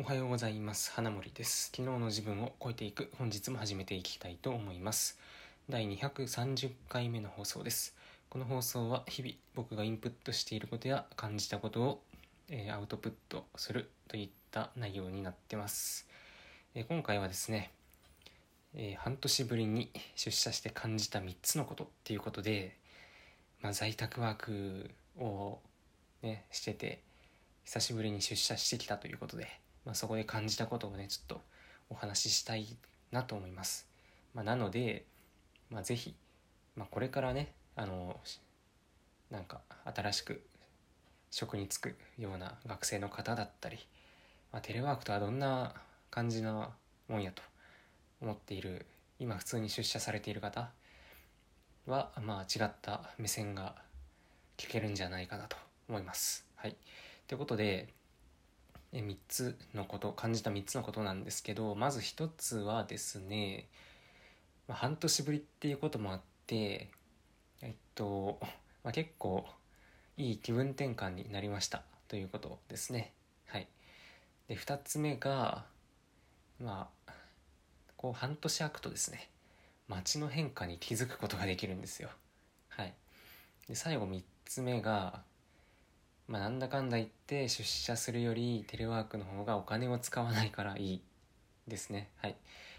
おはようございます。花森です。昨日の自分を超えていく。本日も始めていきたいと思います。第230回目の放送です。この放送は日々僕がインプットしていることや感じたことを、えー、アウトプットするといった内容になってます、えー、今回はですね、えー、半年ぶりに出社して感じた3つのことっていうことで、まあ、在宅ワークをねしてて久しぶりに出社してきたということでまあ、そこで感じたことをねちょっとお話ししたいなと思います、まあ、なので、まあ、ぜひ、まあ、これからねあのなんか新しく職に就くような学生の方だったり、まあ、テレワークとはどんな感じのもんやと思っている今普通に出社されている方は、まあ、違った目線が聞けるんじゃないかなと思います。はい、ということで3つのこと感じた3つのことなんですけどまず1つはですね、半年ぶりっていうこともあってえっと、まあ、結構いい気分転換になりましたということですね。はい。で2つ目がまあこう半年空くとですね街の変化に気づくことができるんですよ。はい。で最後3つ目がまあ、なんだかんだ言って出社するよりテレワークの方がお金を使わないからいい。ですね。はい。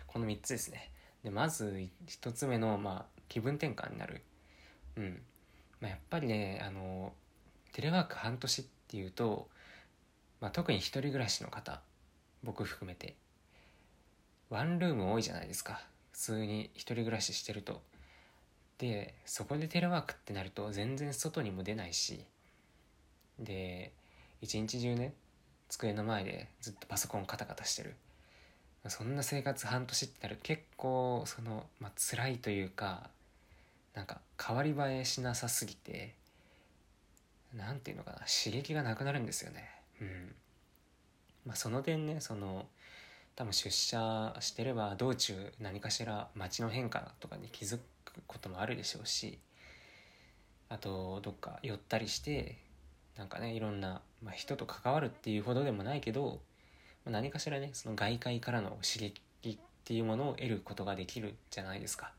この3つですね。でまず1つ目の、まあ、気分転換になる。うん、まあ、やっぱりねあのテレワーク半年っていうと、まあ、特に1人暮らしの方僕含めてワンルーム多いじゃないですか。普通に1人暮らししてると。でそこでテレワークってなると全然外にも出ないしで一日中ね机の前でずっとパソコンカタカタしてる。そんな生活半年ってなると結構その、まあ辛いというかなんか変わり映えしなさすぎて何ていうのかな刺激がなくなるんですよね。うん。まあその点ねその多分出社してれば道中何かしら街の変化とかに気づくこともあるでしょうしあとどっか寄ったりしてなんかねいろんな、まあ、人と関わるっていうほどでもないけど、まあ、何かしらねその外界からの刺激っていうものを得ることができるじゃないですか、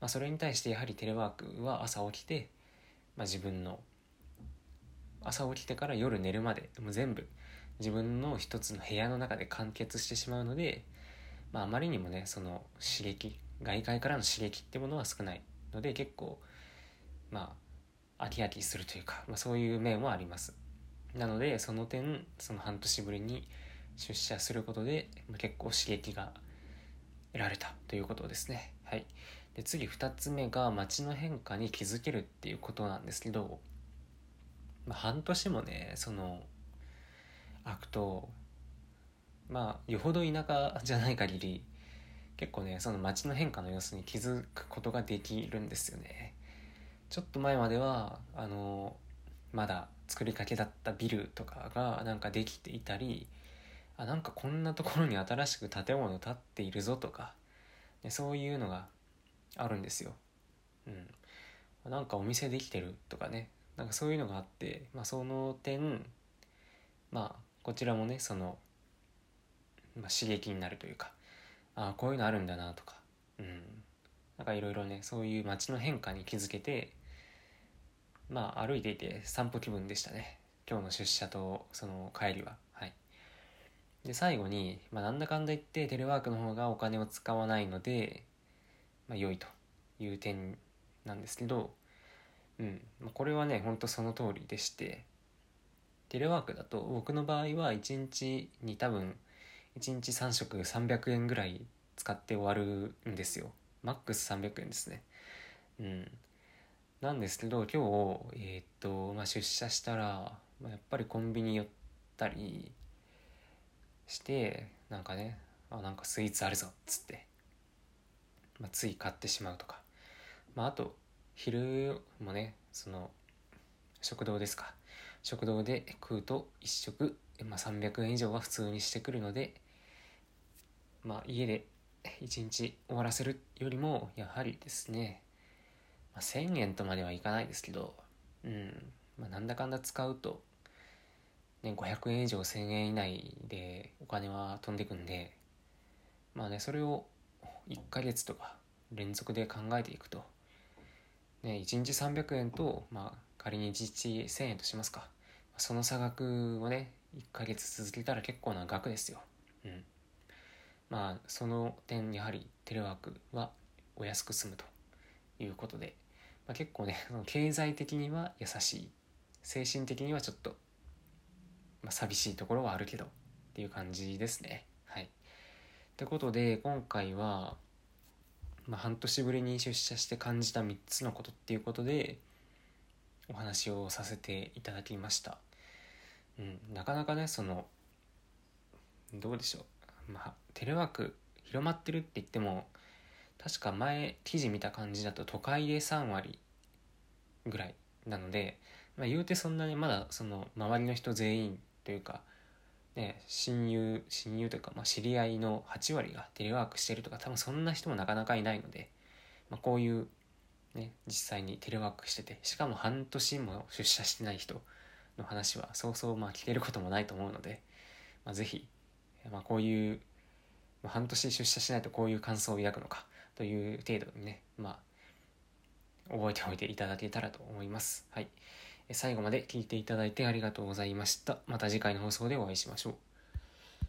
まあ、それに対してやはりテレワークは朝起きて、まあ、自分の朝起きてから夜寝るまでもう全部自分の一つの部屋の中で完結してしまうので、まあ、あまりにもねその刺激外界からの刺激ってものは少ないので結構まあ飽き飽きするというか、まあ、そういう面もあります。なのでその点その半年ぶりに出社することで、ま、結構刺激が得られたということですね。はい。で次2つ目が街の変化に気づけるっていうことなんですけど、まあ、半年もねその空くとまあよほど田舎じゃない限り結構ねその街の変化の様子に気づくことができるんですよね。ちょっと前まではあのまだ作りかけだったビルとかがなんかできていたりあなんかこんなところに新しく建物建っているぞとか、ね、そういうのがあるんですよ。うん、なんかお店できてるとかねなんかそういうのがあって、まあ、その点まあこちらもねその、まあ、刺激になるというかああこういうのあるんだなとか、うん、なんかいろいろねそういう街の変化に気づけてまあ歩いていて散歩気分でしたね。今日の出社とその帰りは。はい。で最後に、まあ、なんだかんだ言ってテレワークの方がお金を使わないので、まあ、良いという点なんですけどうん、まあ、これはねほんとその通りでしてテレワークだと僕の場合は1日に多分1日3食300円ぐらい使って終わるんですよ。マックス300円ですね。うん。なんですけど今日えー、っと、まあ、出社したら、まあ、やっぱりコンビニ寄ったりしてなんかねあなんかスイーツあるぞっつって、まあ、つい買ってしまうとか、まあ、あと昼もねその食堂ですか。食堂で食うと1食、まあ、300円以上は普通にしてくるのでまあ家で一日終わらせるよりもやはりですね、まあ、1000円とまではいかないですけど、うんまあ、なんだかんだ使うと、ね、500円以上1000円以内でお金は飛んでくんでまあねそれを1ヶ月とか連続で考えていくと、ね、1日300円と、まあ、仮に1日1000円としますかその差額をね1ヶ月続けたら結構な額ですよ。うんまあその点やはりテレワークはお安く済むということで、まあ、結構ね 経済的には優しい精神的にはちょっと、まあ、寂しいところはあるけどっていう感じですね。はい。ってことで今回は、まあ、半年ぶりに出社して感じた3つのことっていうことでお話をさせていただきました。うんなかなかねそのどうでしょう。まあテレワーク広まってるって言っても確か前記事見た感じだと都会で3割ぐらいなので、まあ、言うてそんなにまだその周りの人全員というか、ね、親友親友というか、まあ、知り合いの8割がテレワークしてるとか多分そんな人もなかなかいないので、まあ、こういう、ね、実際にテレワークしててしかも半年も出社してない人の話はそうそうまあ聞けることもないと思うので、まあ、ぜひ、まあ、こういう半年出社しないとこういう感想を抱くのかという程度にね、まあ、覚えておいていただけたらと思います。はい。最後まで聞いていただいてありがとうございました。また次回の放送でお会いしましょう。